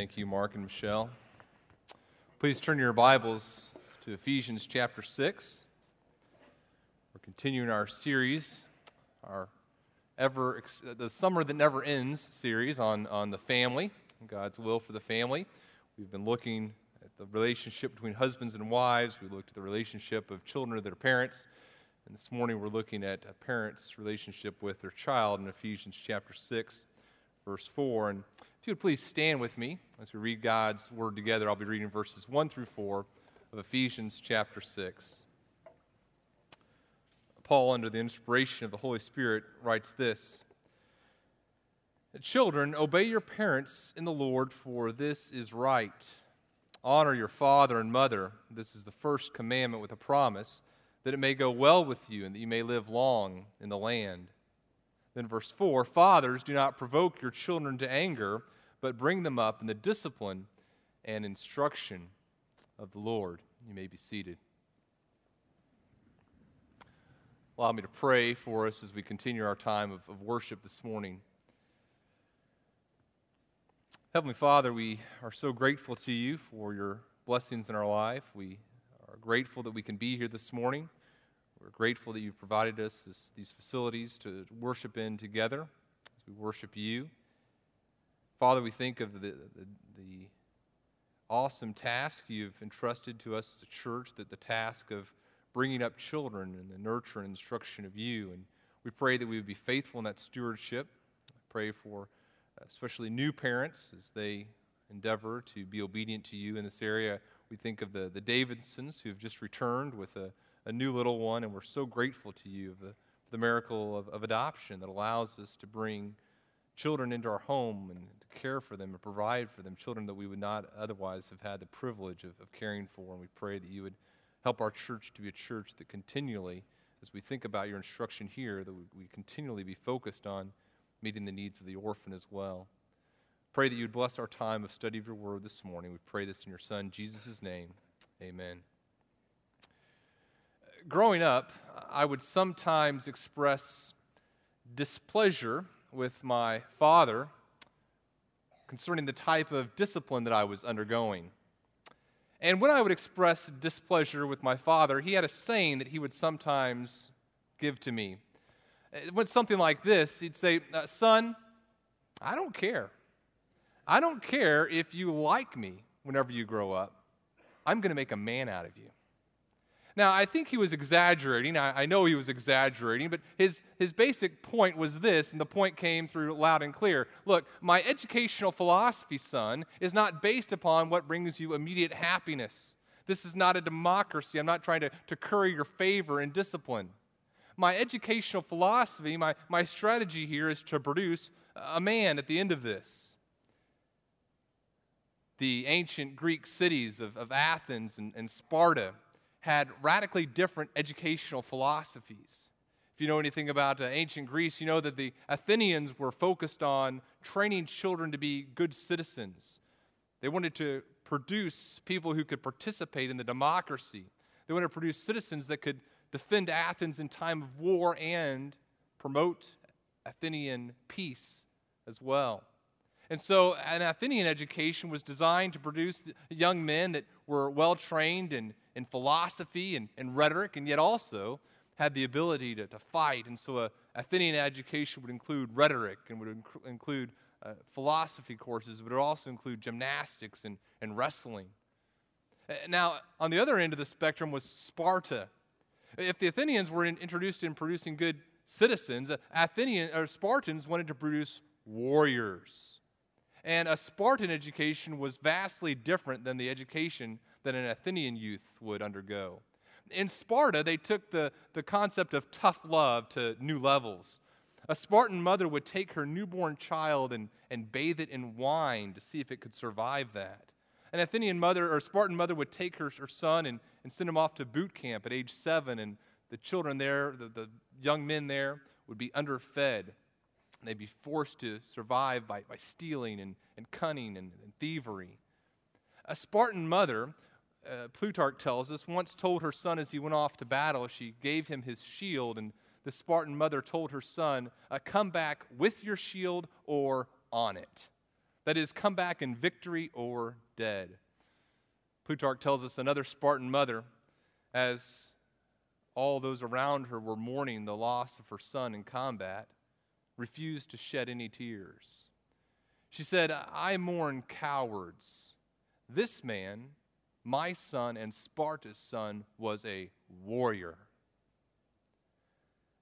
Thank you, Mark and Michelle. Please turn your Bibles to Ephesians chapter 6. We're continuing our series, our ever the summer that never ends series on, on the family, God's will for the family. We've been looking at the relationship between husbands and wives. We looked at the relationship of children to their parents. And this morning we're looking at a parent's relationship with their child in Ephesians chapter 6, verse 4. And if you would please stand with me as we read God's word together, I'll be reading verses 1 through 4 of Ephesians chapter 6. Paul, under the inspiration of the Holy Spirit, writes this Children, obey your parents in the Lord, for this is right. Honor your father and mother. This is the first commandment with a promise, that it may go well with you and that you may live long in the land. Then, verse 4 Fathers, do not provoke your children to anger, but bring them up in the discipline and instruction of the Lord. You may be seated. Allow me to pray for us as we continue our time of, of worship this morning. Heavenly Father, we are so grateful to you for your blessings in our life. We are grateful that we can be here this morning. We're grateful that you've provided us this, these facilities to worship in together as we worship you. Father, we think of the, the, the awesome task you've entrusted to us as a church, that the task of bringing up children and the nurture and instruction of you. And we pray that we would be faithful in that stewardship. I pray for uh, especially new parents as they endeavor to be obedient to you in this area. We think of the, the Davidsons who have just returned with a a new little one, and we're so grateful to you for the, the miracle of, of adoption that allows us to bring children into our home and to care for them and provide for them, children that we would not otherwise have had the privilege of, of caring for. And we pray that you would help our church to be a church that continually, as we think about your instruction here, that we, we continually be focused on meeting the needs of the orphan as well. Pray that you would bless our time of study of your word this morning. We pray this in your Son, Jesus' name. Amen growing up, I would sometimes express displeasure with my father concerning the type of discipline that I was undergoing. And when I would express displeasure with my father, he had a saying that he would sometimes give to me. It went something like this He'd say, uh, Son, I don't care. I don't care if you like me whenever you grow up. I'm going to make a man out of you. Now, I think he was exaggerating. I, I, know he was exaggerating, but his, his basic point was this, and the point came through loud and clear. Look, my educational philosophy, son, is not based upon what brings you immediate happiness. This is not a democracy. I'm not trying to, to curry your favor and discipline. My educational philosophy, my, my strategy here is to produce a man at the end of this. The ancient Greek cities of, of Athens and, and Sparta had radically different educational philosophies. If you know anything about uh, ancient Greece, you know that the Athenians were focused on training children to be good citizens. They wanted to produce people who could participate in the democracy. They wanted to produce citizens that could defend Athens in time of war and promote Athenian peace as well. And so, an Athenian education was designed to produce young men that were well trained in, in philosophy and, and rhetoric, and yet also had the ability to, to fight. And so, a Athenian education would include rhetoric and would inc- include uh, philosophy courses, but it would also include gymnastics and, and wrestling. Now, on the other end of the spectrum was Sparta. If the Athenians were in, introduced in producing good citizens, uh, Athenian or Spartans wanted to produce warriors. And a Spartan education was vastly different than the education that an Athenian youth would undergo. In Sparta, they took the, the concept of tough love to new levels. A Spartan mother would take her newborn child and, and bathe it in wine to see if it could survive that. An Athenian mother or Spartan mother would take her, her son and, and send him off to boot camp at age seven, and the children there, the, the young men there, would be underfed they'd be forced to survive by, by stealing and, and cunning and, and thievery. A Spartan mother, uh, Plutarch tells us, once told her son as he went off to battle, she gave him his shield, and the Spartan mother told her son, uh, Come back with your shield or on it. That is, come back in victory or dead. Plutarch tells us another Spartan mother, as all those around her were mourning the loss of her son in combat, refused to shed any tears. She said, I mourn cowards. This man, my son and Sparta's son, was a warrior.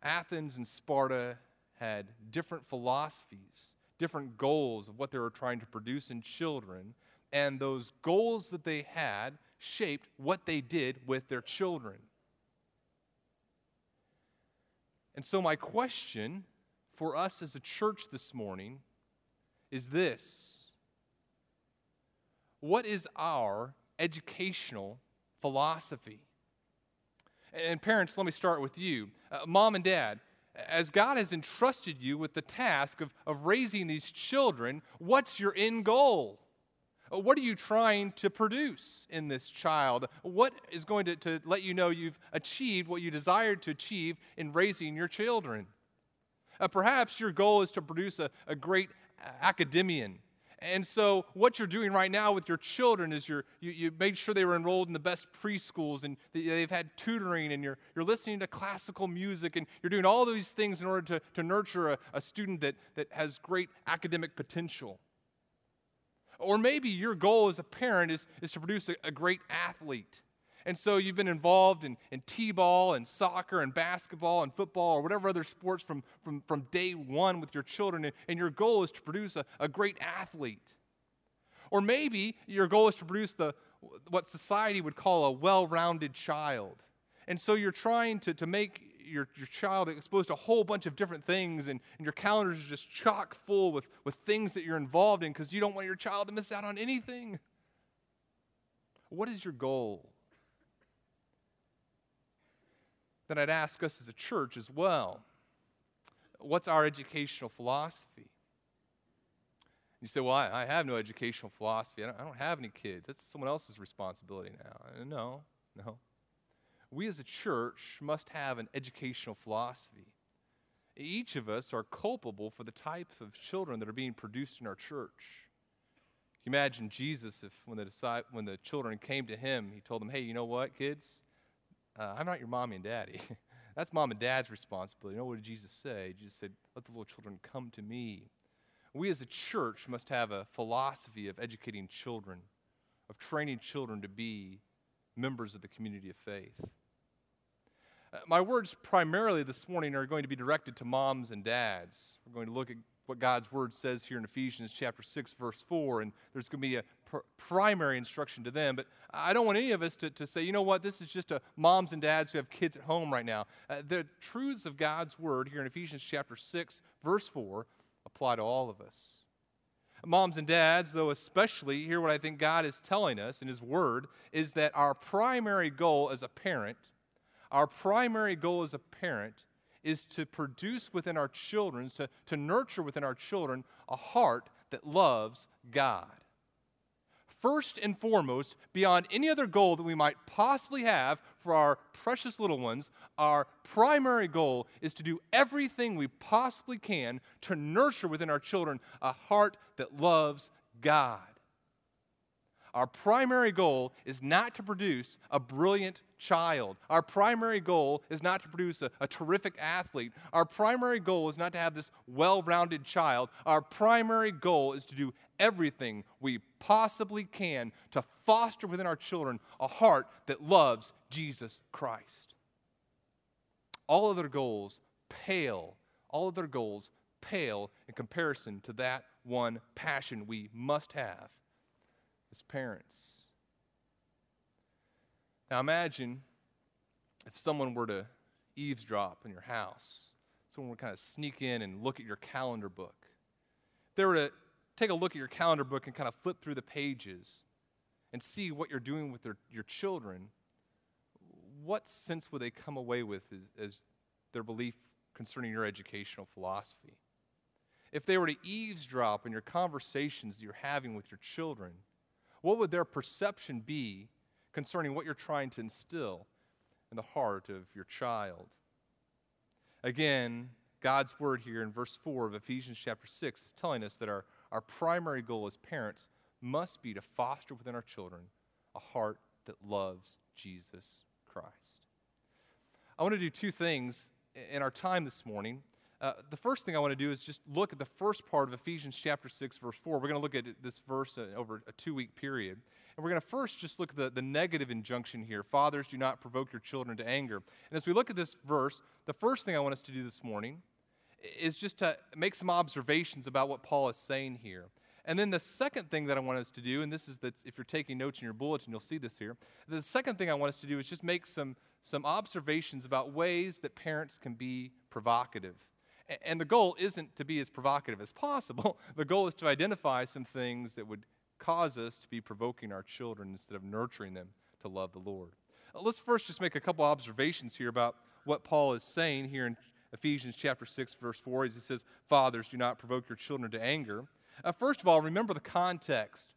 Athens and Sparta had different philosophies, different goals of what they were trying to produce in children, and those goals that they had shaped what they did with their children. And so, my question for us as a church this morning is this What is our educational philosophy? And parents, let me start with you. Uh, Mom and dad, as God has entrusted you with the task of, of raising these children, what's your end goal? Uh, what are you trying to produce in this child? What is going to, to let you know you've achieved what you desired to achieve in raising your children? Uh, perhaps your goal is to produce a, a great academician. And so, what you're doing right now with your children is you're, you, you made sure they were enrolled in the best preschools and they've had tutoring and you're, you're listening to classical music and you're doing all these things in order to, to nurture a, a student that, that has great academic potential. Or maybe your goal as a parent is, is to produce a, a great athlete. And so you've been involved in, in T ball and soccer and basketball and football or whatever other sports from, from, from day one with your children, and, and your goal is to produce a, a great athlete. Or maybe your goal is to produce the, what society would call a well rounded child. And so you're trying to, to make your, your child exposed to a whole bunch of different things, and, and your calendar is just chock full with, with things that you're involved in because you don't want your child to miss out on anything. What is your goal? Then I'd ask us as a church as well what's our educational philosophy? You say, well, I, I have no educational philosophy. I don't, I don't, have any kids. That's someone else's responsibility now. Uh, no, no. We as a church must have an educational philosophy. Each of us are culpable for the types of children that are being produced in our church. Imagine Jesus if when the, when the children came to him, he told them, hey, you know what, kids? Uh, I'm not your mommy and daddy. That's mom and dad's responsibility. You know what did Jesus say? Jesus said, Let the little children come to me. We as a church must have a philosophy of educating children, of training children to be members of the community of faith. Uh, my words primarily this morning are going to be directed to moms and dads. We're going to look at what God's word says here in Ephesians chapter 6, verse 4, and there's going to be a pr- primary instruction to them. But I don't want any of us to, to say, you know what, this is just a moms and dads who have kids at home right now. Uh, the truths of God's word here in Ephesians chapter 6, verse 4, apply to all of us. Moms and dads, though, especially, hear what I think God is telling us in His Word is that our primary goal as a parent, our primary goal as a parent is to produce within our children, to, to nurture within our children a heart that loves God. First and foremost, beyond any other goal that we might possibly have for our precious little ones, our primary goal is to do everything we possibly can to nurture within our children a heart that loves God. Our primary goal is not to produce a brilliant child. Our primary goal is not to produce a, a terrific athlete. Our primary goal is not to have this well rounded child. Our primary goal is to do everything we possibly can to foster within our children a heart that loves Jesus Christ. All other goals pale, all other goals pale in comparison to that one passion we must have as parents. Now imagine if someone were to eavesdrop in your house, someone would kind of sneak in and look at your calendar book. If they were to take a look at your calendar book and kind of flip through the pages and see what you're doing with their, your children, what sense would they come away with as, as their belief concerning your educational philosophy? If they were to eavesdrop in your conversations that you're having with your children, what would their perception be concerning what you're trying to instill in the heart of your child? Again, God's word here in verse 4 of Ephesians chapter 6 is telling us that our, our primary goal as parents must be to foster within our children a heart that loves Jesus Christ. I want to do two things in our time this morning. Uh, the first thing I want to do is just look at the first part of Ephesians chapter 6, verse 4. We're going to look at this verse uh, over a two week period. And we're going to first just look at the, the negative injunction here Fathers, do not provoke your children to anger. And as we look at this verse, the first thing I want us to do this morning is just to make some observations about what Paul is saying here. And then the second thing that I want us to do, and this is that if you're taking notes in your bulletin, you'll see this here. The second thing I want us to do is just make some, some observations about ways that parents can be provocative. And the goal isn't to be as provocative as possible. The goal is to identify some things that would cause us to be provoking our children instead of nurturing them to love the Lord. Let's first just make a couple observations here about what Paul is saying here in Ephesians chapter 6, verse 4, as he says, Fathers, do not provoke your children to anger. Uh, first of all, remember the context.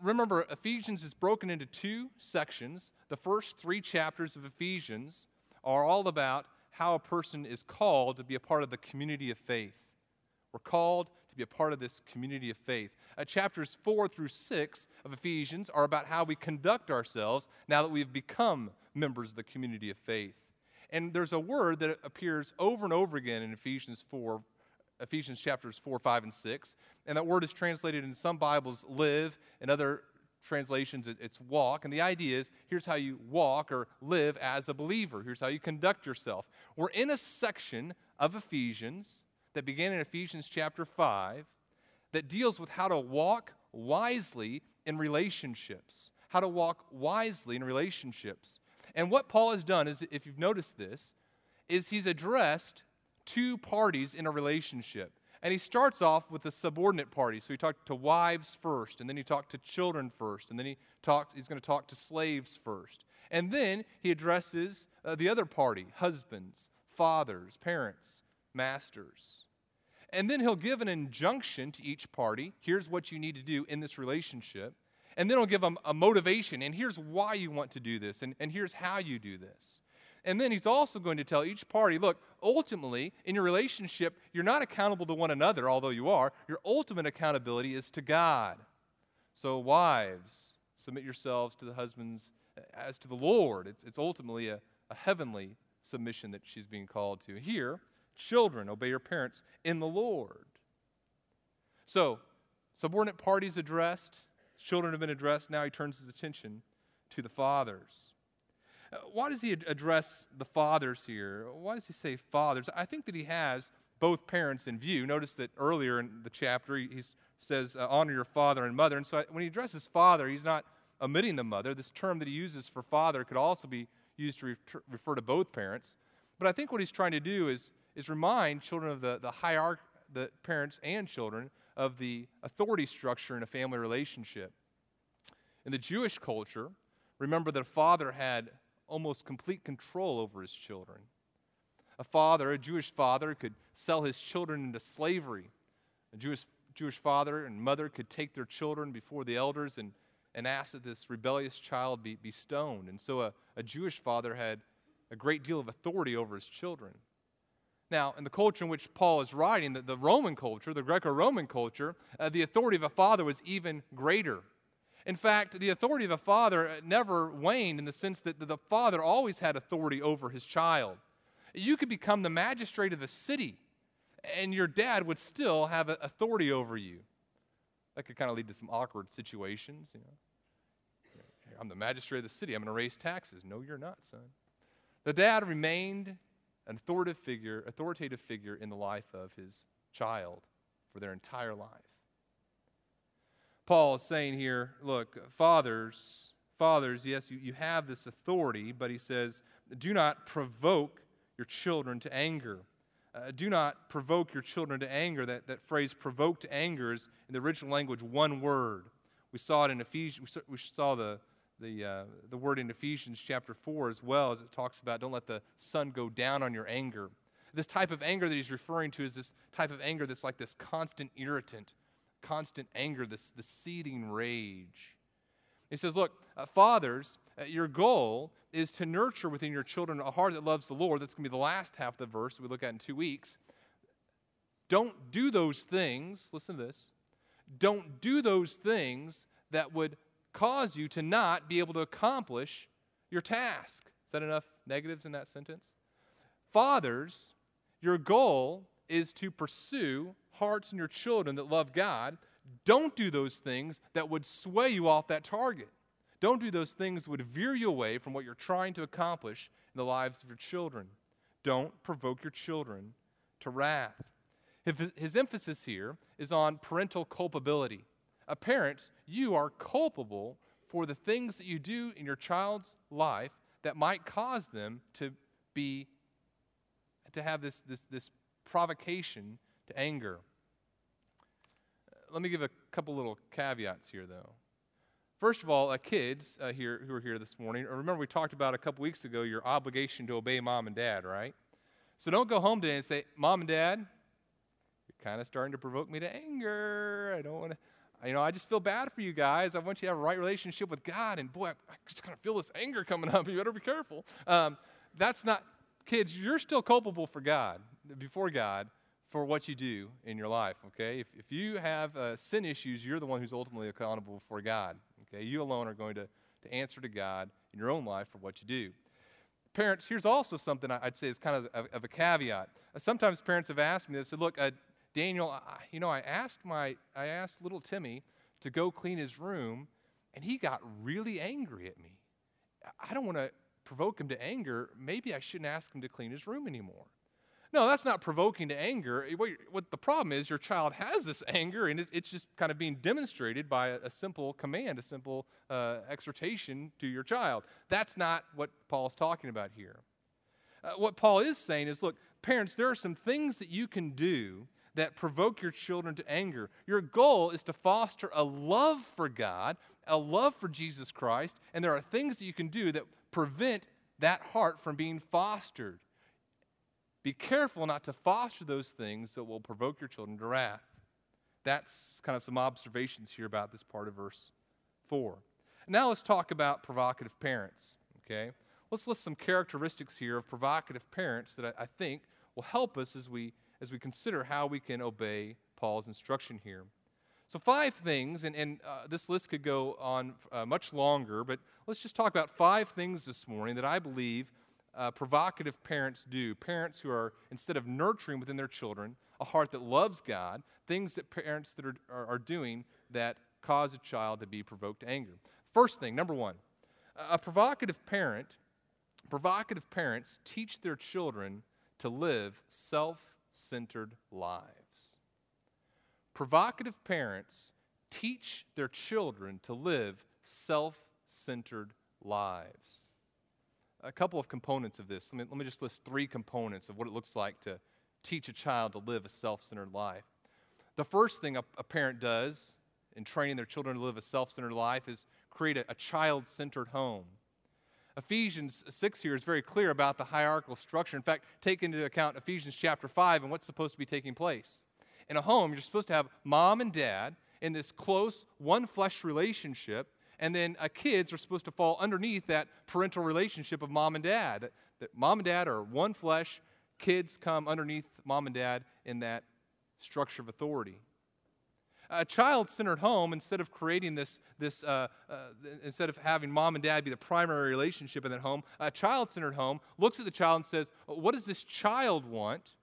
Remember, Ephesians is broken into two sections. The first three chapters of Ephesians are all about how a person is called to be a part of the community of faith. We're called to be a part of this community of faith. Uh, chapters 4 through 6 of Ephesians are about how we conduct ourselves now that we've become members of the community of faith. And there's a word that appears over and over again in Ephesians 4, Ephesians chapters 4, 5, and 6. And that word is translated in some Bibles live, in other translations it's walk. And the idea is here's how you walk or live as a believer. Here's how you conduct yourself. We're in a section of Ephesians that began in Ephesians chapter 5 that deals with how to walk wisely in relationships. How to walk wisely in relationships. And what Paul has done is, if you've noticed this, is he's addressed two parties in a relationship. And he starts off with the subordinate party. So he talked to wives first, and then he talked to children first, and then he talked, he's going to talk to slaves first. And then he addresses uh, the other party husbands, fathers, parents, masters. And then he'll give an injunction to each party here's what you need to do in this relationship. And then he'll give them a motivation, and here's why you want to do this, and, and here's how you do this. And then he's also going to tell each party look, ultimately, in your relationship, you're not accountable to one another, although you are. Your ultimate accountability is to God. So, wives, submit yourselves to the husbands as to the Lord. It's, it's ultimately a, a heavenly submission that she's being called to. Here, children, obey your parents in the Lord. So, subordinate parties addressed, children have been addressed. Now he turns his attention to the fathers. Uh, why does he address the fathers here? Why does he say fathers? I think that he has both parents in view. Notice that earlier in the chapter, he says, uh, honor your father and mother. And so when he addresses father, he's not omitting the mother. This term that he uses for father could also be used to refer to both parents. But I think what he's trying to do is, is remind children of the, the hierarchy, the parents and children, of the authority structure in a family relationship. In the Jewish culture, remember that a father had almost complete control over his children. A father, a Jewish father, could sell his children into slavery. A Jewish, Jewish father and mother could take their children before the elders and, and ask that this rebellious child be, be stoned. And so a, a Jewish father had a great deal of authority over his children. Now, in the culture in which Paul is writing, the, the Roman culture, the Greco Roman culture, uh, the authority of a father was even greater. In fact, the authority of a father never waned in the sense that the father always had authority over his child. You could become the magistrate of the city, and your dad would still have authority over you. That could kind of lead to some awkward situations. You know, I'm the magistrate of the city. I'm going to raise taxes. No, you're not, son. The dad remained an authoritative figure, authoritative figure in the life of his child for their entire life. Paul is saying here look, fathers, fathers, yes, you, you have this authority, but he says, do not provoke your children to anger. Uh, do not provoke your children to anger. That, that phrase, provoke to anger, is in the original language one word. We saw it in Ephesians, we saw the, the, uh, the word in Ephesians chapter 4 as well, as it talks about don't let the sun go down on your anger. This type of anger that he's referring to is this type of anger that's like this constant irritant constant anger, this, this seething rage. He says, Look, uh, fathers, uh, your goal is to nurture within your children a heart that loves the Lord. That's going to be the last half of the verse we look at in two weeks. Don't do those things, listen to this. don't do those things that would cause you to not be able to accomplish your task. Is that enough negatives in that sentence? Fathers, your goal is to pursue hearts in your children that love God. Don't do those things that would sway you off that target. Don't do those things that would veer you away from what you're trying to accomplish in the lives of your children. Don't provoke your children to wrath. His emphasis here is on parental culpability. A parent, you are culpable for the things that you do in your child's life that might cause them to be to have this, this, this provocation to anger. Let me give a couple little caveats here, though. First of all, uh, kids uh, here who are here this morning, remember we talked about a couple weeks ago your obligation to obey mom and dad, right? So don't go home today and say, Mom and Dad, you're kind of starting to provoke me to anger. I don't want to you know, I just feel bad for you guys. I want you to have a right relationship with God. And boy, I, I just kind of feel this anger coming up. You better be careful. Um, that's not, kids, you're still culpable for God, before God, for what you do in your life, okay? If, if you have uh, sin issues, you're the one who's ultimately accountable before God, okay? You alone are going to, to answer to God in your own life for what you do. Parents, here's also something I'd say is kind of, of, of a caveat. Sometimes parents have asked me, they said, look, uh, Daniel, you know, I asked my, I asked little Timmy to go clean his room, and he got really angry at me. I don't want to provoke him to anger. Maybe I shouldn't ask him to clean his room anymore. No, that's not provoking to anger. What, the problem is, your child has this anger, and it's, just kind of being demonstrated by a, a simple command, a simple uh, exhortation to your child. That's not what Paul's talking about here. Uh, what Paul is saying is look, parents, there are some things that you can do that provoke your children to anger. Your goal is to foster a love for God, a love for Jesus Christ, and there are things that you can do that prevent that heart from being fostered. Be careful not to foster those things that will provoke your children to wrath. That's kind of some observations here about this part of verse 4. Now let's talk about provocative parents, okay? Let's list some characteristics here of provocative parents that I, I think will help us as we as we consider how we can obey Paul's instruction here. So, five things, and, and uh, this list could go on uh, much longer, but let's just talk about five things this morning that I believe uh, provocative parents do. Parents who are, instead of nurturing within their children a heart that loves God, things that parents that are, are, are doing that cause a child to be provoked to anger. First thing, number one, a provocative parent, provocative parents teach their children to live self centered lives. Provocative parents teach their children to live self centered lives. A couple of components of this. Let me, let me just list three components of what it looks like to teach a child to live a self centered life. The first thing a, a, parent does in training their children to live a self centered life is create a, a child centered home. Ephesians 6 here is very clear about the hierarchical structure. In fact, take into account Ephesians chapter 5 and what's supposed to be taking place. In a home, you're supposed to have mom and dad in this close, one flesh relationship, and then kids are supposed to fall underneath that parental relationship of mom and dad. That, that mom and dad are one flesh, kids come underneath mom and dad in that structure of authority a child centered home, instead of creating this, this uh, uh, instead of having mom and dad be the primary relationship in that home, a child centered home looks at the child and says, What does this child want?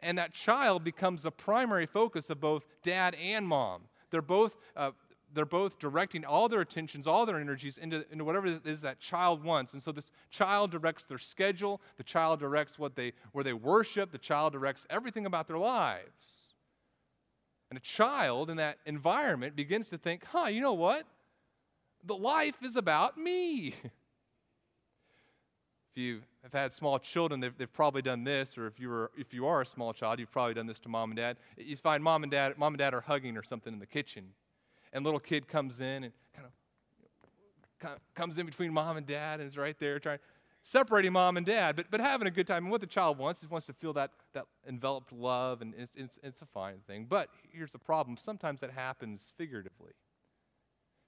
And that child becomes the primary focus of both dad and mom. They're both. Uh, they're both directing all their attentions, all their energies into, into whatever it is that child wants. And so this child directs their schedule, the child directs what they, where they worship, the child directs everything about their lives. And a child in that environment begins to think, huh, you know what? The life is about me. if you have had small children, they've, they've probably done this, or if you, were, if you are a small child, you've probably done this to mom and dad. You find mom and dad, mom and dad are hugging or something in the kitchen. And little kid comes in and kind of comes in between mom and dad and is right there trying separating mom and dad, but, but having a good time. And what the child wants is wants to feel that, that enveloped love, and it's, it's, it's a fine thing. But here's the problem sometimes that happens figuratively.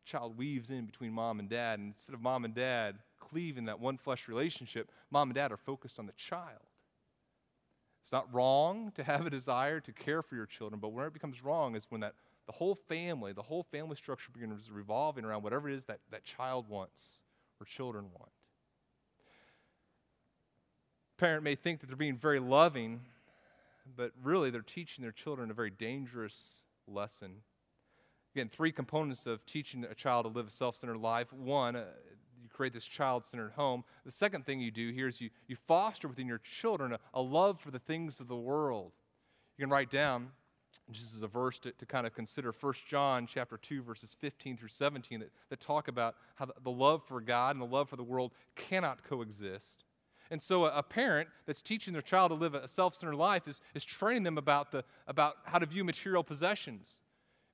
Child weaves in between mom and dad, and instead of mom and dad cleaving that one flesh relationship, mom and dad are focused on the child. It's not wrong to have a desire to care for your children, but where it becomes wrong is when that the whole family, the whole family structure begins revolving around whatever it is that that child wants or children want. Parent may think that they're being very loving, but really they're teaching their children a very dangerous lesson. Again, three components of teaching a child to live a self centered life. One, uh, you create this child centered home. The second thing you do here is you, you foster within your children a, a love for the things of the world. You can write down, just as a verse to, to kind of consider 1 John chapter 2, verses 15 through 17, that, that talk about how the, the love for God and the love for the world cannot coexist. And so a, a parent that's teaching their child to live a self-centered life is, is training them about, the, about how to view material possessions.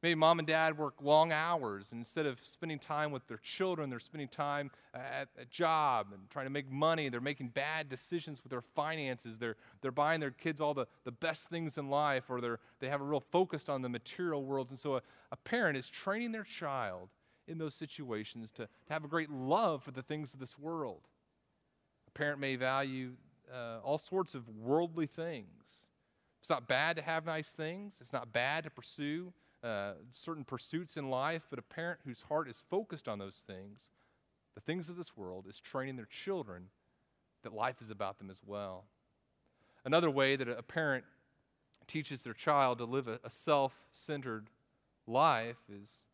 Maybe mom and dad work long hours, and instead of spending time with their children, they're spending time at a job and trying to make money. They're making bad decisions with their finances. They're, they're buying their kids all the, the best things in life, or they're, they have a real focus on the material world. And so a, a parent is training their child in those situations to, to have a great love for the things of this world parent may value uh, all sorts of worldly things. It's not bad to have nice things, it's not bad to pursue uh, certain pursuits in life, but a parent whose heart is focused on those things, the things of this world, is training their children that life is about them as well. Another way that a parent teaches their child to live a, a self centered life is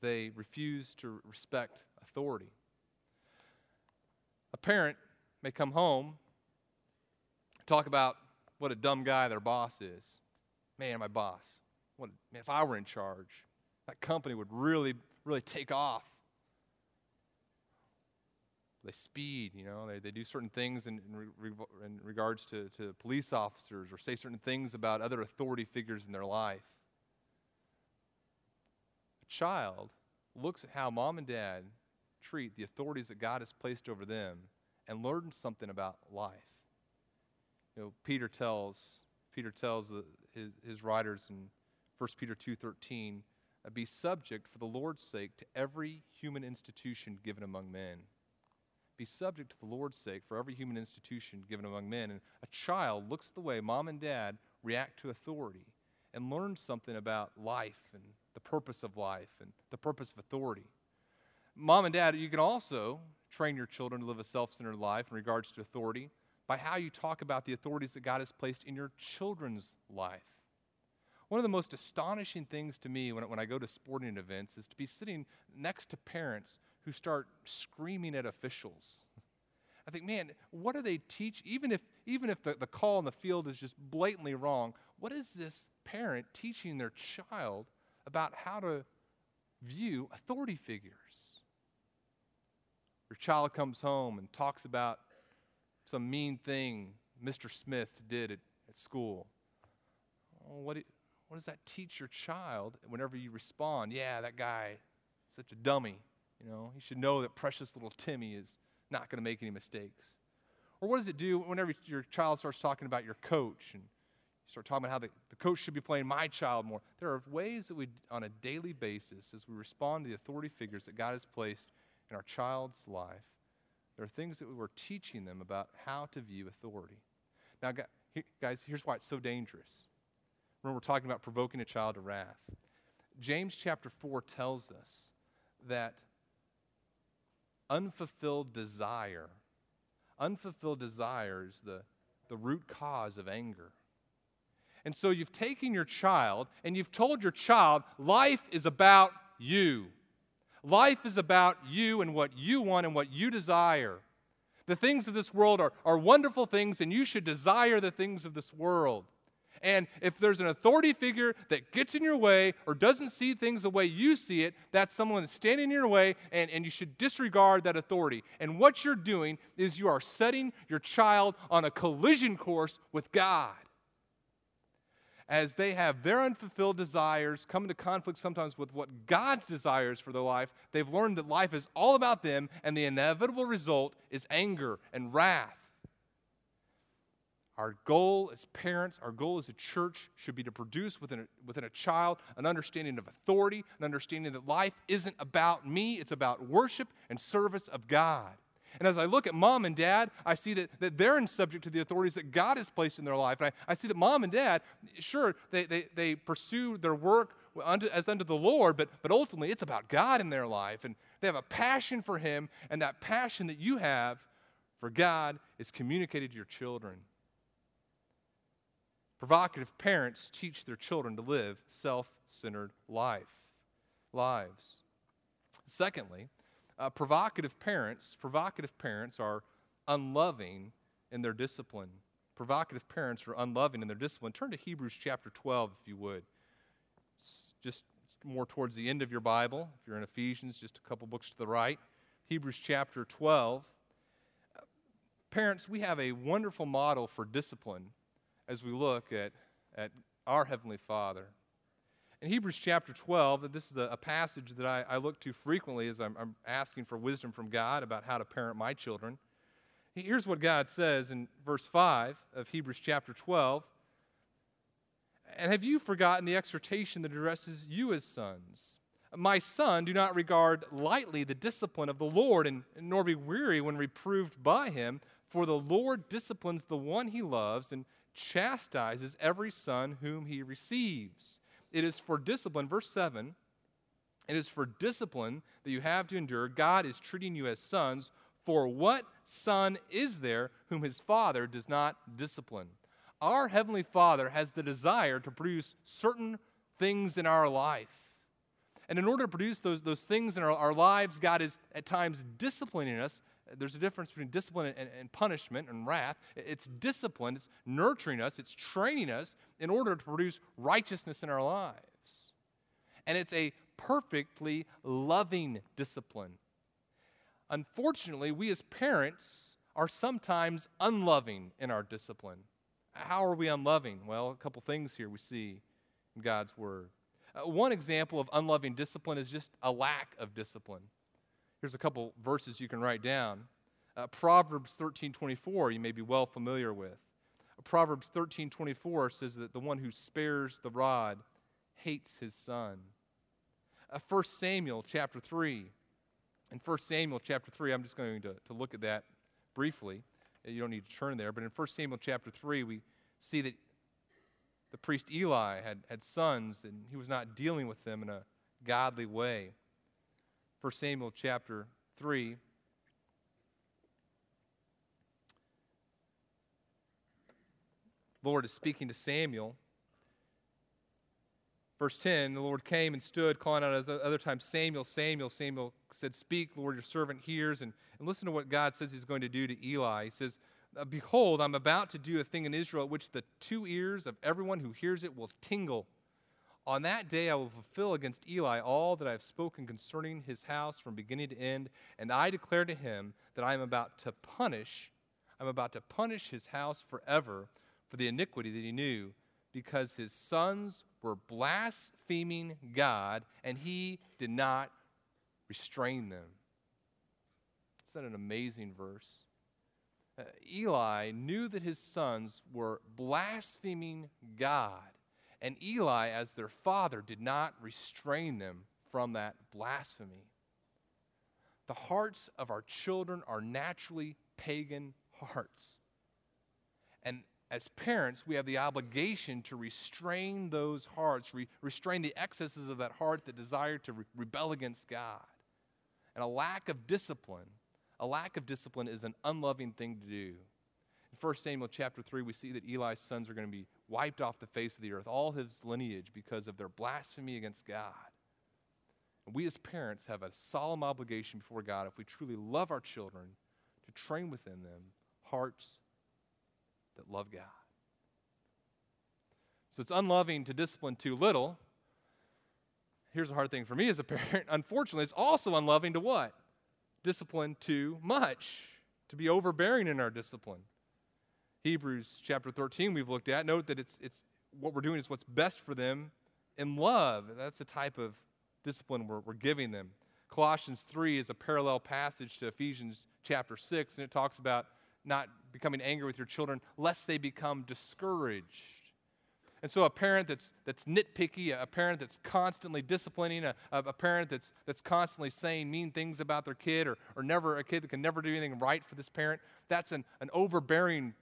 they refuse to respect authority. A parent may come home, talk about what a dumb guy their boss is. Man, my boss. What, man, if I were in charge, that company would really, really take off. They speed, you know, they, they do certain things in, in, in regards to, to police officers or say certain things about other authority figures in their life. A child looks at how mom and dad treat the authorities that God has placed over them and learn something about life. You know, Peter tells Peter tells the, his, his writers in 1 Peter 2:13, uh, "Be subject for the Lord's sake to every human institution given among men." Be subject to the Lord's sake for every human institution given among men. And a child looks the way mom and dad react to authority and learns something about life and the purpose of life and the purpose of authority. Mom and dad, you can also train your children to live a self centered life in regards to authority by how you talk about the authorities that God has placed in your children's life. One of the most astonishing things to me when, when I go to sporting events is to be sitting next to parents who start screaming at officials. I think, man, what do they teach? Even if, even if the, the call in the field is just blatantly wrong, what is this parent teaching their child about how to view authority figures? Your child comes home and talks about some mean thing Mr. Smith did at, at school. What, what does that teach your child whenever you respond? Yeah, that guy, such a dummy. You know, he should know that precious little Timmy is not going to make any mistakes. Or what does it do whenever your child starts talking about your coach and you start talking about how the, the coach should be playing my child more? There are ways that we, on a daily basis, as we respond to the authority figures that God has placed in our child's life, there are things that we were teaching them about how to view authority. Now, guys, here's why it's so dangerous. Remember, we're talking about provoking a child to wrath. James chapter 4 tells us that unfulfilled desire, unfulfilled desire is the, the root cause of anger. And so you've taken your child and you've told your child, life is about you. Life is about you and what you want and what you desire. The things of this world are, are wonderful things, and you should desire the things of this world. And if there's an authority figure that gets in your way or doesn't see things the way you see it, that's someone that's standing in your way, and, and you should disregard that authority. And what you're doing is you are setting your child on a collision course with God as they have their unfulfilled desires come into conflict sometimes with what God's desires for their life, they've learned that life is all about them, and the inevitable result is anger and wrath. Our goal as parents, our goal as a church should be to produce within a, within a child an understanding of authority, an understanding that life isn't about me, it's about worship and service of God. And as I look at mom and dad, I see that, that they're subject to the authorities that God has placed in their life. And I, I see that mom and dad, sure, they, they, they pursue their work unto, as unto the Lord, but, but ultimately it's about God in their life. And they have a passion for Him, and that passion that you have for God is communicated to your children. Provocative parents teach their children to live self centered life, lives. Secondly, uh, provocative parents, provocative parents are unloving in their discipline. Provocative parents are unloving in their discipline. Turn to Hebrews chapter 12, if you would. It's just more towards the end of your Bible. If you're in Ephesians, just a couple books to the right. Hebrews chapter 12. Parents, we have a wonderful model for discipline as we look at, at our Heavenly Father. In Hebrews chapter 12, this is a, a passage that I, I, look to frequently as I'm, I'm asking for wisdom from God about how to parent my children. Here's what God says in verse 5 of Hebrews chapter 12. And have you forgotten the exhortation that addresses you as sons? My son, do not regard lightly the discipline of the Lord, and, nor be weary when reproved by him, for the Lord disciplines the one he loves and chastises every son whom he receives. It is for discipline, verse 7, it is for discipline that you have to endure. God is treating you as sons. For what son is there whom his father does not discipline? Our Heavenly Father has the desire to produce certain things in our life. And in order to produce those, those things in our, our lives, God is at times disciplining us there's a difference between discipline and, and, punishment and wrath. It's discipline, it's nurturing us, it's training us in order to produce righteousness in our lives. And it's a perfectly loving discipline. Unfortunately, we as parents are sometimes unloving in our discipline. How are we unloving? Well, a couple things here we see in God's Word. Uh, one example of unloving discipline is just a lack of discipline. Here's a couple verses you can write down. Uh, Proverbs 13:24 you may be well familiar with. Proverbs 13:24 says that the one who spares the rod hates his son. Uh, 1 Samuel chapter 3. In 1 Samuel chapter 3, I'm just going to, to look at that briefly. Uh, you don't need to turn there, but in 1 Samuel chapter 3, we see that the priest Eli had, had sons, and he was not dealing with them in a godly way. 1 Samuel chapter 3. Lord is speaking to Samuel. Verse 10 The Lord came and stood, calling out as other times, Samuel, Samuel. Samuel said, Speak, Lord, your servant hears. And, and listen to what God says he's going to do to Eli. He says, uh, Behold, I'm about to do a thing in Israel at which the two ears of everyone who hears it will tingle. On that day I will fulfill against Eli all that I have spoken concerning his house from beginning to end, and I declare to him that I am about to punish, I'm about to punish his house forever for the iniquity that he knew, because his sons were blaspheming God, and he did not restrain them. Isn't that an amazing verse? Uh, Eli knew that his sons were blaspheming God and Eli, as their father, did not restrain them from that blasphemy. The hearts of our children are naturally pagan hearts. And as parents, we have the obligation to restrain those hearts, re- restrain the excesses of that heart that desire to re- rebel against God. And a lack of discipline, a lack of discipline is an unloving thing to do. In 1 Samuel chapter 3, we see that Eli's sons are going to be wiped off the face of the earth, all his lineage, because of their blasphemy against God. And we as parents have a solemn obligation before God, if we truly love our children, to train within them hearts that love God. So it's unloving to discipline too little. Here's a hard thing for me as a parent. Unfortunately, it's also unloving to what? Discipline too much, to be overbearing in our discipline. Hebrews chapter 13 we've looked at, note that it's, it's what we're doing is what's best for them in love. That's the type of discipline we're, we're giving them. Colossians 3 is a parallel passage to Ephesians chapter 6, and it talks about not becoming angry with your children lest they become discouraged. And so, a parent that's, that's nitpicky, a parent that's constantly disciplining, a, a parent that's, that's constantly saying mean things about their kid, or, or never a kid that can never do anything right for this parent, that's an, an overbearing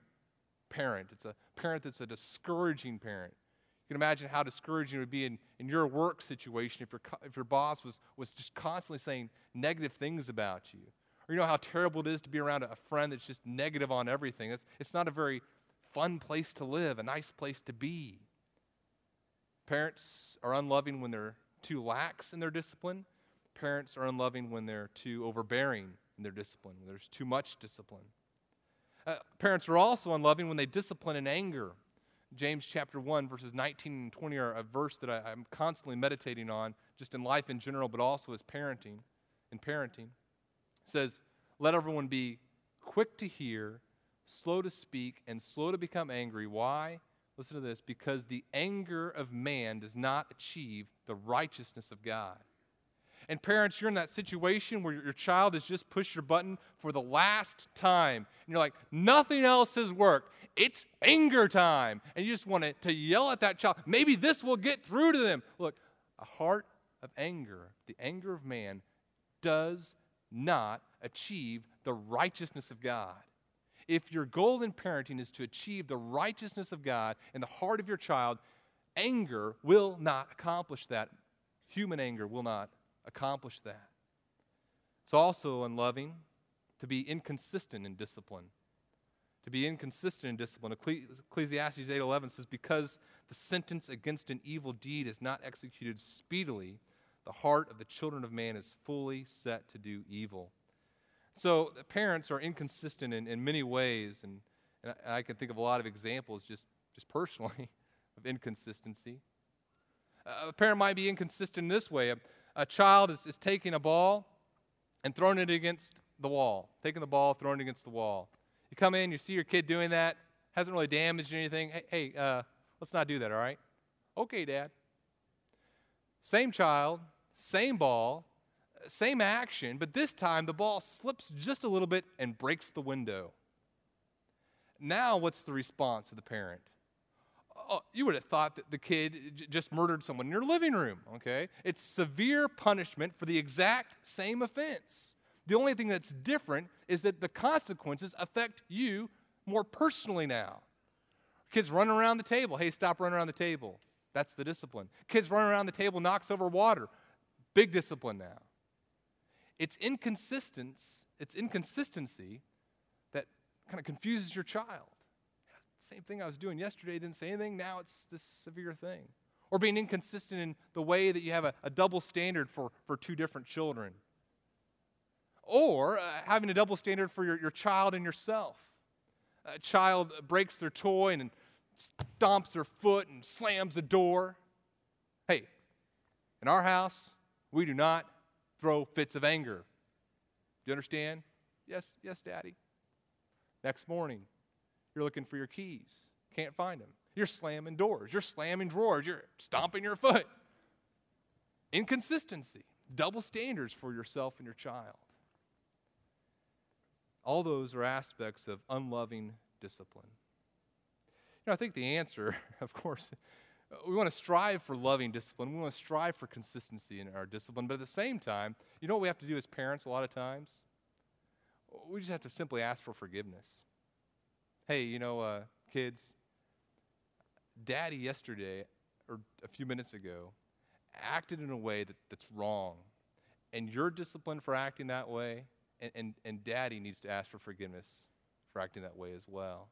parent. It's a parent that's a discouraging parent. You can imagine how discouraging it would be in, in your work situation if your, if your boss was, was just constantly saying negative things about you. Or you know how terrible it is to be around a friend that's just negative on everything. It's, it's not a very fun place to live, a nice place to be. Parents are unloving when they're too lax in their discipline. Parents are unloving when they're too overbearing in their discipline, when there's too much discipline. Uh, parents are also unloving when they discipline in anger. James chapter 1, verses 19 and 20 are a verse that I, am constantly meditating on, just in life in general, but also as parenting. In parenting, it says, Let everyone be quick to hear, slow to speak, and slow to become angry. Why? Listen to this because the anger of man does not achieve the righteousness of God. And parents, you're in that situation where your child has just pushed your button for the last time. And you're like, nothing else has worked. It's anger time. And you just want to, to yell at that child. Maybe this will get through to them. Look, a heart of anger, the anger of man, does not achieve the righteousness of God. If your goal in parenting is to achieve the righteousness of God in the heart of your child, anger will not accomplish that. Human anger will not accomplish that. It's also unloving to be inconsistent in discipline. To be inconsistent in discipline. Ecclesiastes 8:11 says because the sentence against an evil deed is not executed speedily, the heart of the children of man is fully set to do evil. So parents are inconsistent in, in many ways, and, and I, can think of a lot of examples just, just personally of inconsistency. A parent might be inconsistent in this way. A, a child is, is taking a ball and throwing it against the wall, taking the ball, throwing it against the wall. You come in, you see your kid doing that, hasn't really damaged anything. Hey, hey uh, let's not do that, all right? Okay, Dad. Same child, same ball, same action, but this time the ball slips just a little bit and breaks the window. Now, what's the response of the parent? Oh, you would have thought that the kid j- just murdered someone in your living room, okay? It's severe punishment for the exact same offense. The only thing that's different is that the consequences affect you more personally now. Kids running around the table. Hey, stop running around the table. That's the discipline. Kids running around the table knocks over water. Big discipline now. It's inconsistence, it's inconsistency that kind of confuses your child. Same thing I was doing yesterday, didn't say anything, now it's this severe thing. Or being inconsistent in the way that you have a, a double standard for, for two different children. Or uh, having a double standard for your, your child and yourself. A child breaks their toy and stomps their foot and slams the door. Hey, in our house, we do not throw fits of anger. Do you understand? Yes, yes, Daddy. Next morning, you're looking for your keys. Can't find them. You're slamming doors. You're slamming drawers. You're stomping your foot. Inconsistency, double standards for yourself and your child. All those are aspects of unloving discipline. You know, I think the answer, of course, we want to strive for loving discipline. We want to strive for consistency in our discipline. But at the same time, you know what we have to do as parents a lot of times? We just have to simply ask for forgiveness. Hey, you know, uh, kids, daddy yesterday, or a few minutes ago, acted in a way that, that's wrong. And you're disciplined for acting that way, and, and, and daddy needs to ask for forgiveness for acting that way as well.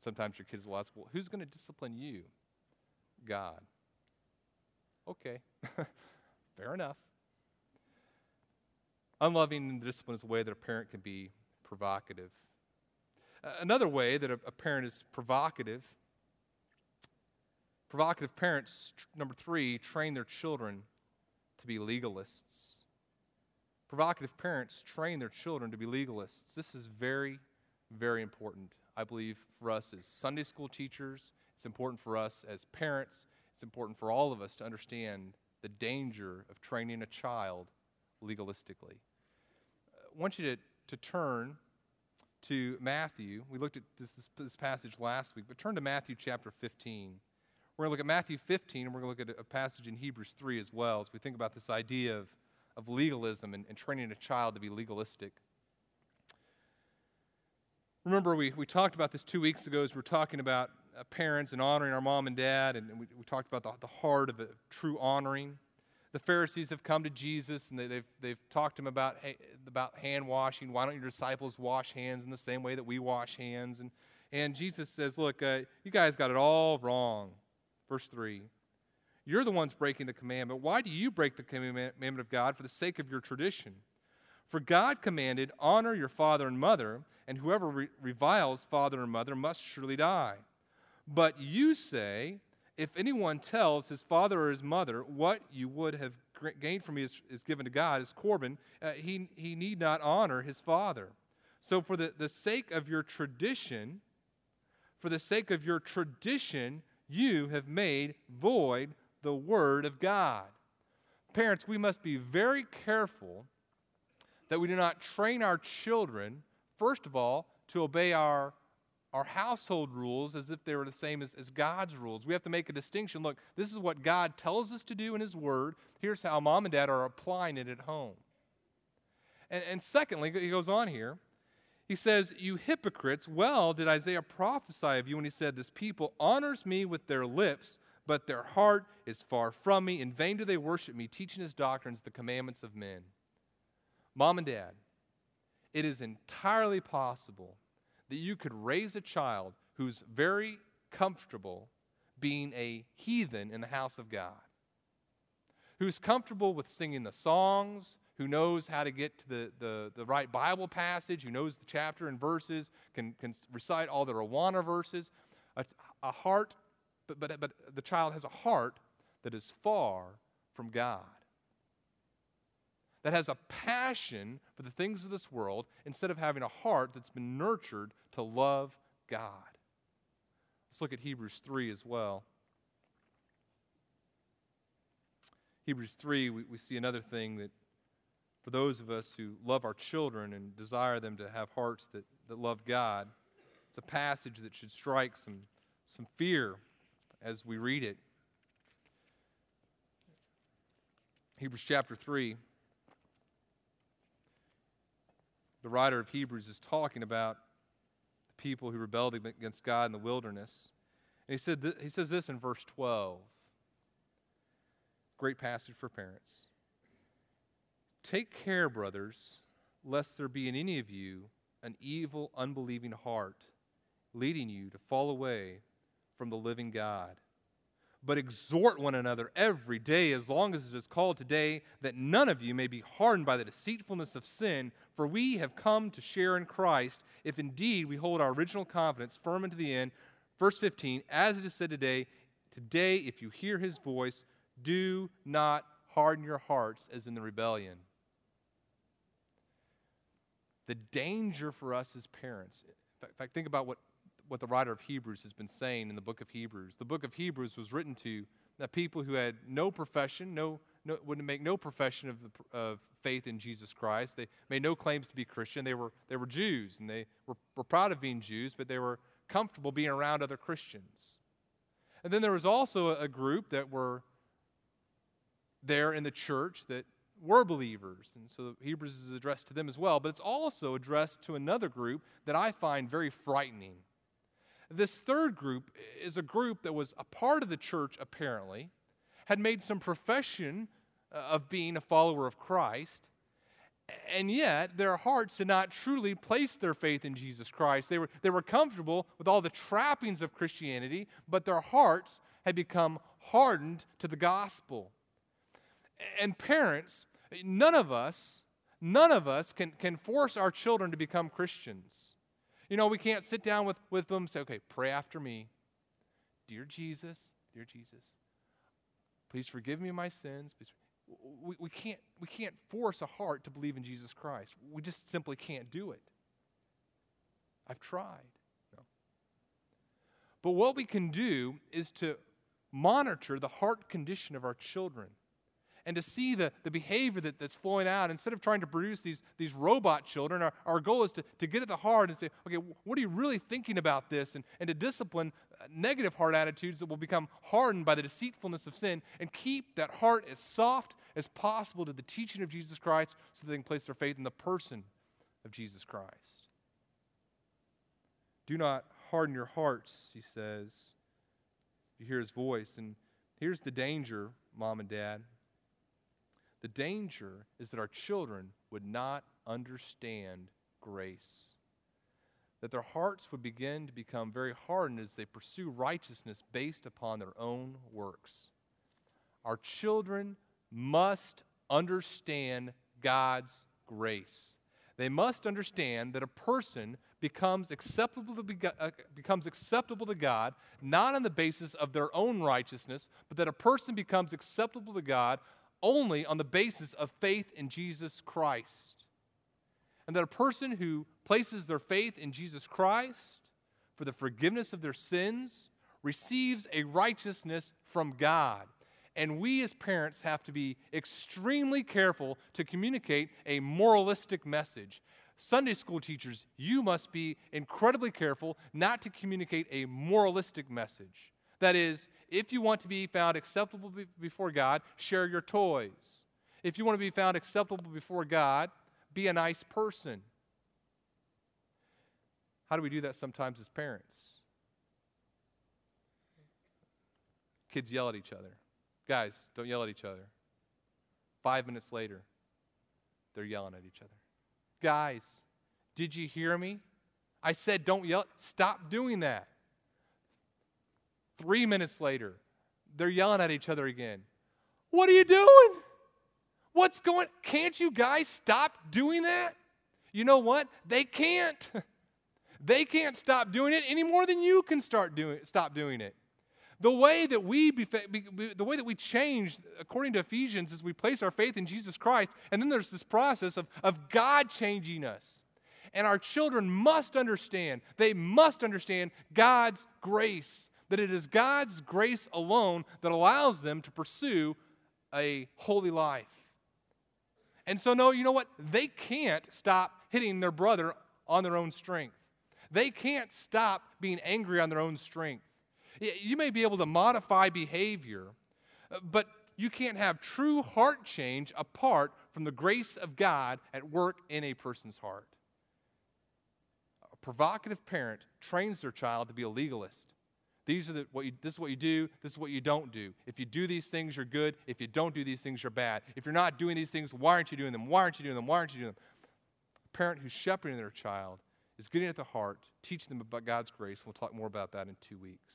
Sometimes your kids will ask, well, who's going to discipline you? God. Okay, fair enough. Unloving and discipline is a way that a parent can be provocative. Uh, another way that a, a, parent is provocative, provocative parents, number three, train their children to be legalists. Provocative parents train their children to be legalists. This is very, very important, I believe, for us as Sunday school teachers, it's important for us as parents, it's important for all of us to understand the danger of training a child legalistically. I want you to, to turn to Matthew. We looked at this, this, passage last week, but turn to Matthew chapter 15. We're going to look at Matthew 15, and we're going to look at a passage in Hebrews 3 as well as we think about this idea of, of legalism and, and training a child to be legalistic. Remember, we, we talked about this two weeks ago as we are talking about uh, parents and honoring our mom and dad, and we, we talked about the, the heart of a true honoring. The Pharisees have come to Jesus and they, they've, they've talked to him about, about hand washing. Why don't your disciples wash hands in the same way that we wash hands? And, and Jesus says, Look, uh, you guys got it all wrong. Verse 3 You're the ones breaking the commandment. Why do you break the commandment of God for the sake of your tradition? For God commanded, Honor your father and mother, and whoever re- reviles father and mother must surely die. But you say, if anyone tells his father or his mother, What you would have gained from me is, is given to God, is Corban, uh, he, he need not honor his father. So, for the, the sake of your tradition, for the sake of your tradition, you have made void the word of God. Parents, we must be very careful that we do not train our children, first of all, to obey our our household rules as if they were the same as, as God's rules. We have to make a distinction. Look, this is what God tells us to do in His Word. Here's how mom and dad are applying it at home. And, and secondly, he goes on here. He says, You hypocrites, well did Isaiah prophesy of you when he said, This people honors me with their lips, but their heart is far from me. In vain do they worship me, teaching his doctrines the commandments of men. Mom and dad, it is entirely possible that you could raise a child who's very comfortable being a heathen in the house of God, who's comfortable with singing the songs, who knows how to get to the, the, the right Bible passage, who knows the chapter and verses, can, can recite all the Awana verses, a, a heart, but, but, but the child has a heart that is far from God that has a passion for the things of this world instead of having a heart that's been nurtured to love God. Let's look at Hebrews 3 as well. Hebrews 3, we, we see another thing that for those of us who love our children and desire them to have hearts that, that love God, it's a passage that should strike some, some fear as we read it. Hebrews chapter 3. the writer of Hebrews is talking about people who rebelled against God in the wilderness. And he, said th- he says this in verse 12. Great passage for parents. Take care, brothers, lest there be in any of you an evil, unbelieving heart, leading you to fall away from the living God but exhort one another every day, as long as it is called today, that none of you may be hardened by the deceitfulness of sin. For we have come to share in Christ, if indeed we hold our original confidence firm unto the end. Verse 15, as it is said today, today, if you hear his voice, do not harden your hearts as in the rebellion. The danger for us as parents, in fact, think about what what the writer of Hebrews has been saying in the book of Hebrews. The book of Hebrews was written to the people who had no profession, no, no would make no profession of, the, of faith in Jesus Christ. They made no claims to be Christian. They were, they were Jews, and they were, were proud of being Jews, but they were comfortable being around other Christians. And then there was also a group that were there in the church that were believers. And so Hebrews is addressed to them as well, but it's also addressed to another group that I find very frightening. This third group is a group that was a part of the church, apparently, had made some profession uh, of being a follower of Christ, and yet their hearts did not truly place their faith in Jesus Christ. They were, they were comfortable with all the trappings of Christianity, but their hearts had become hardened to the gospel. And parents, none of us, none of us can, can force our children to become Christians. You know, we can't sit down with, with them and say, okay, pray after me. Dear Jesus, dear Jesus, please forgive me my sins. We, we, can't, we can't force a heart to believe in Jesus Christ. We just simply can't do it. I've tried. No. But what we can do is to monitor the heart condition of our children and to see the, the behavior that, that's flowing out instead of trying to produce these, these robot children our, our goal is to, to get at the heart and say okay what are you really thinking about this and, and to discipline uh, negative heart attitudes that will become hardened by the deceitfulness of sin and keep that heart as soft as possible to the teaching of jesus christ so that they can place their faith in the person of jesus christ do not harden your hearts, he says. You hear his voice. And here's the danger, mom and dad. The danger is that our children would not understand grace. That their hearts would begin to become very hardened as they pursue righteousness based upon their own works. Our children must understand God's grace. They must understand that a person becomes acceptable to, uh, becomes acceptable to God not on the basis of their own righteousness, but that a person becomes acceptable to God only on the basis of faith in Jesus Christ. And that a person who places their faith in Jesus Christ for the forgiveness of their sins receives a righteousness from God. And we as parents have to be extremely careful to communicate a moralistic message. Sunday school teachers, you must be incredibly careful not to communicate a moralistic message. That is, if you want to be found acceptable before God, share your toys. If you want to be found acceptable before God, be a nice person. How do we do that sometimes as parents? Kids yell at each other. Guys, don't yell at each other. Five minutes later, they're yelling at each other. Guys, did you hear me? I said, don't yell. Stop doing that. Three minutes later, they're yelling at each other again. What are you doing? What's going Can't you guys stop doing that? You know what? They can't. They can't stop doing it any more than you can start doing stop doing it. The way that we be, be, the way that we change according to Ephesians is we place our faith in Jesus Christ and then there's this process of, of God changing us. And our children must understand, they must understand God's grace that it is God's grace alone that allows them to pursue a holy life. And so, no, you know what? They can't stop hitting their brother on their own strength. They can't stop being angry on their own strength. You may be able to modify behavior, but you can't have true heart change apart from the grace of God at work in a person's heart. A provocative parent trains their child to be a legalist. These are the, what you, this is what you do, this is what you don't do. If you do these things, you're good. If you don't do these things, you're bad. If you're not doing these things, why aren't you doing them? Why aren't you doing them? Why aren't you doing them? A parent who's shepherding their child is getting at the heart, teaching them about God's grace. We'll talk more about that in two weeks.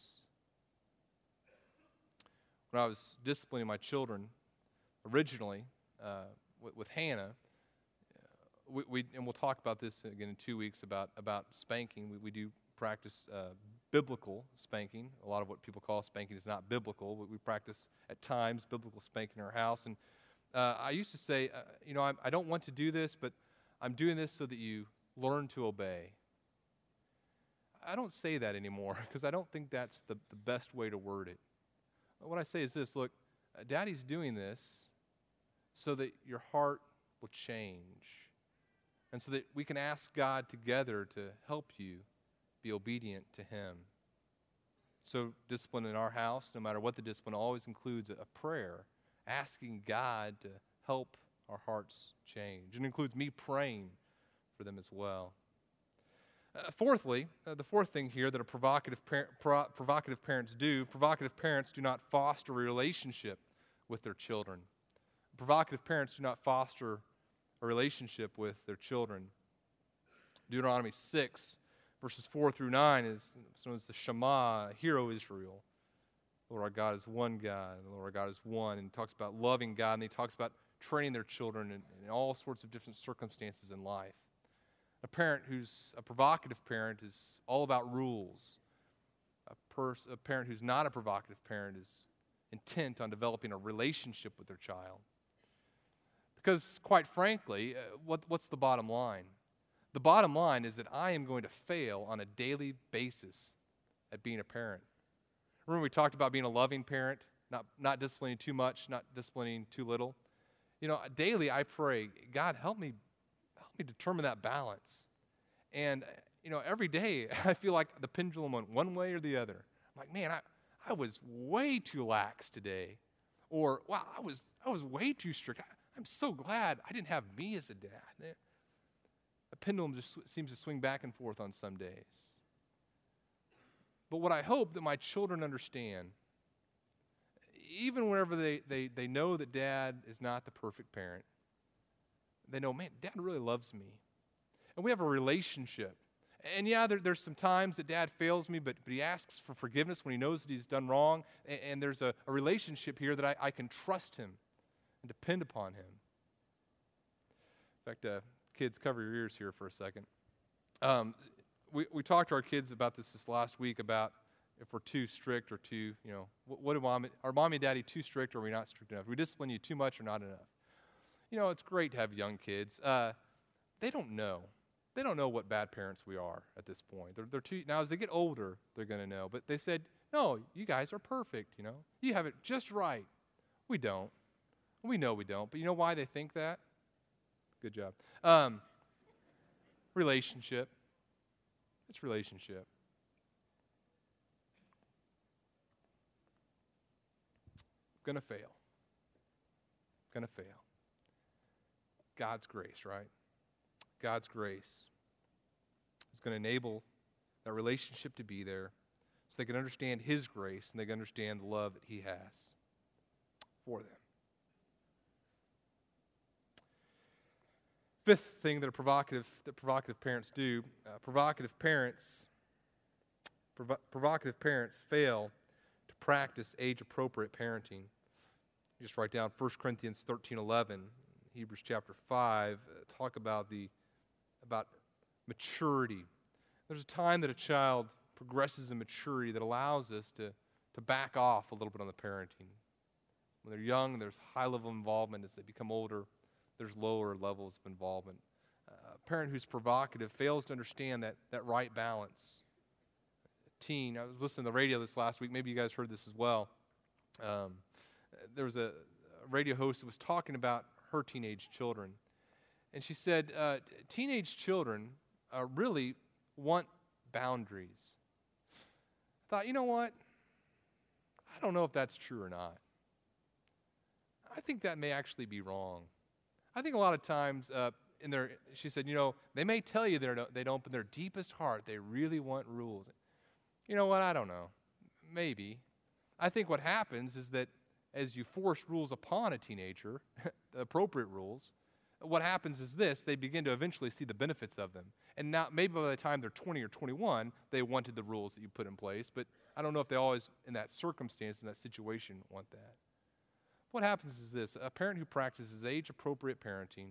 When I was disciplining my children originally uh, with, with, Hannah, we, we, and we'll talk about this again in two weeks about, about spanking. We, we do practice uh, biblical spanking. A lot of what people call spanking is not biblical, but we practice at times biblical spanking in our house. And uh, I used to say, uh, you know, I, I don't want to do this, but I'm doing this so that you learn to obey. I don't say that anymore because I don't think that's the, the best way to word it. What I say is this look, uh, daddy's doing this so that your heart will change and so that we can ask God together to help you be obedient to Him. So, discipline in our house, no matter what the discipline, always includes a prayer, asking God to help our hearts change. It includes me praying for them as well. Uh, fourthly, uh, the fourth thing here that a provocative, par- pro- provocative parents do provocative parents do not foster a relationship with their children. Provocative parents do not foster a relationship with their children. Deuteronomy 6 verses 4 through 9 is known as the Shema, Hero Israel. Lord our God is one God, and Lord our God is one, and he talks about loving God, and he talks about training their children in, in all sorts of different circumstances in life. A parent who's a provocative parent is all about rules. A, pers- a parent who's not a provocative parent is intent on developing a relationship with their child. Because, quite frankly, uh, what, what's the bottom line? The bottom line is that I am going to fail on a daily basis at being a parent. Remember, we talked about being a loving parent, not, not disciplining too much, not disciplining too little. You know, daily I pray, God, help me, help me determine that balance. And, you know, every day I feel like the pendulum went one way or the other. I'm like, man, I, I was way too lax today. Or, wow, I was, I was way too strict. I, I'm so glad I didn't have me as a dad. The pendulum just seems to swing back and forth on some days. But what I hope that my children understand, even whenever they, they, they know that dad is not the perfect parent, they know, man, dad really loves me. And we have a relationship. And yeah, there, there's some times that dad fails me, but, but he asks for forgiveness when he knows that he's done wrong. And, and there's a, a, relationship here that I, I, can trust him and depend upon him. In fact, uh, kids, cover your ears here for a second. Um, we, we talked to our kids about this this last week about if we're too strict or too, you know, what, what do mom, are mommy and daddy too strict or are we not strict enough? we discipline you too much or not enough? You know, it's great to have young kids. Uh, they don't know they don't know what bad parents we are at this point. They're, they're too, now, as they get older, they're going to know. But they said, no, you guys are perfect, you know. You have it just right. We don't. We know we don't. But you know why they think that? Good job. Um, relationship. It's relationship. Gonna fail. Gonna fail. God's grace, right? God's grace is going to enable that relationship to be there so they can understand His grace and they can understand the love that He has for them. Fifth thing that provocative that provocative parents do: uh, provocative parents provo- provocative parents fail to practice age-appropriate parenting. You just write down 1 Corinthians 13, 11, Hebrews chapter 5, uh, talk about the about maturity. There's a time that a child progresses in maturity that allows us to, to back off a little bit on the parenting. When they're young, there's high level involvement. As they become older, there's lower levels of involvement. Uh, a parent who's provocative fails to understand that, that right balance. A teen, I was listening to the radio this last week. Maybe you guys heard this as well. Um, there was a, a radio host that was talking about her teenage children and she said, uh, teenage children uh, really want boundaries. I thought, you know what? I don't know if that's true or not. I think that may actually be wrong. I think a lot of times, uh, in their, she said, you know, they may tell you they don't, but in their deepest heart, they really want rules. You know what? I don't know. Maybe. I think what happens is that as you force rules upon a teenager, appropriate rules, what happens is this they begin to eventually see the benefits of them. And now, maybe by the time they're 20 or 21, they wanted the rules that you put in place, but I don't know if they always, in that circumstance, in that situation, want that. What happens is this a parent who practices age appropriate parenting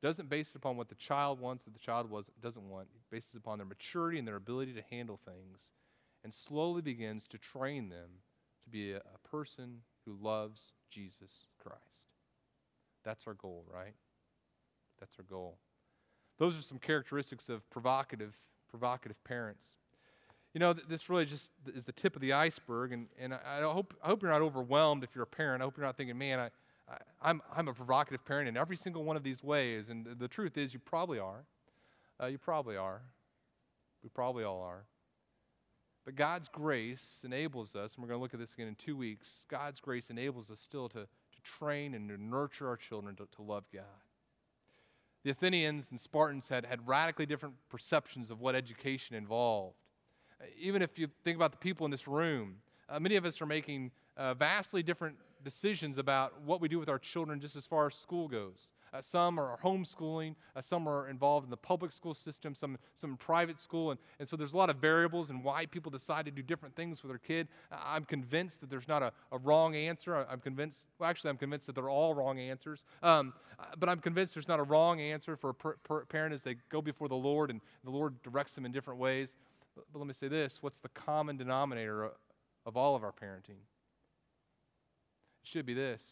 doesn't base it upon what the child wants or the child was, doesn't want, it bases upon their maturity and their ability to handle things, and slowly begins to train them to be a, a person who loves Jesus Christ. That's our goal, right? That's our goal. Those are some characteristics of provocative, provocative parents. You know, this really just is the tip of the iceberg, and, and I, I hope, I hope you're not overwhelmed if you're a parent. I hope you're not thinking, man, I, I, am I'm, I'm a provocative parent in every single one of these ways. And the, the truth is, you probably are. Uh, you probably are. We probably all are. But God's grace enables us, and we're going to look at this again in two weeks. God's grace enables us still to, to train and to nurture our children to, to love God. The Athenians and Spartans had, had radically different perceptions of what education involved. Even if you think about the people in this room, uh, many of us are making uh, vastly different decisions about what we do with our children just as far as school goes. Uh, some are homeschooling, uh, some are involved in the public school system, some, some private school. And, and so there's a lot of variables in why people decide to do different things with their kid. I'm convinced that there's not a, a wrong answer. I'm convinced, well, actually, I'm convinced that they're all wrong answers. Um, uh, but I'm convinced there's not a wrong answer for a per, per parent as they go before the Lord and the Lord directs them in different ways. But, but let me say this what's the common denominator of all of our parenting? It should be this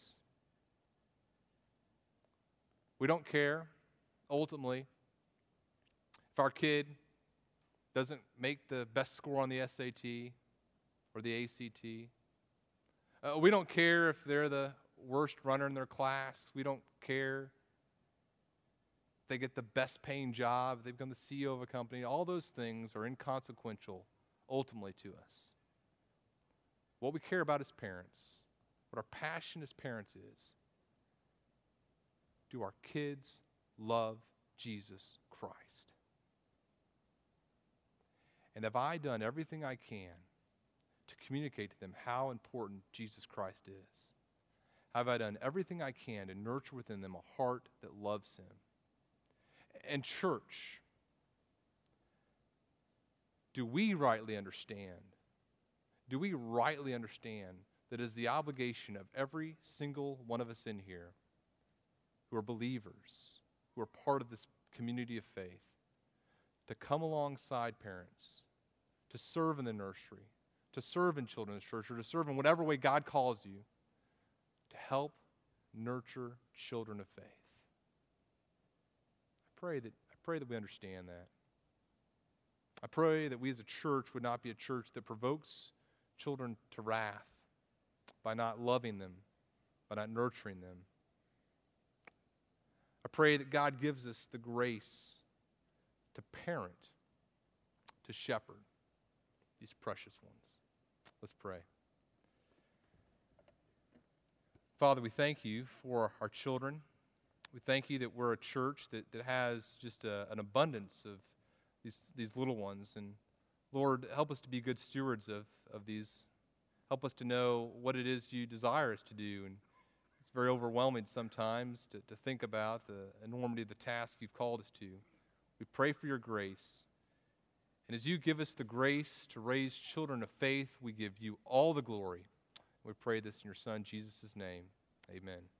we don't care, ultimately, if our kid doesn't make the best score on the SAT or the ACT. Uh, we don't care if they're the worst runner in their class. We don't care they get the best paying job, they become the CEO of a company. All those things are inconsequential ultimately to us. What we care about as parents, what our passion as parents is, do our kids love Jesus Christ? And have I done everything I can to communicate to them how important Jesus Christ is? Have I done everything I can to nurture within them a heart that loves Him? And, church, do we rightly understand? Do we rightly understand that it is the obligation of every single one of us in here who are believers, who are part of this community of faith, to come alongside parents, to serve in the nursery, to serve in children's church, or to serve in whatever way God calls you, to help nurture children of faith. I pray that, I pray that we understand that. I pray that we as a church would not be a church that provokes children to wrath by not loving them, by not nurturing them. I pray that God gives us the grace to parent, to shepherd these precious ones. Let's pray. Father, we thank you for our children. We thank you that we're a church that, that has just a, an abundance of these, these little ones. And Lord, help us to be good stewards of, of these. Help us to know what it is you desire us to do. And it's very overwhelming sometimes to, to think about the enormity of the task you've called us to. We pray for your grace. And as you give us the grace to raise children of faith, we give you all the glory. We pray this in your Son, Jesus' name. Amen.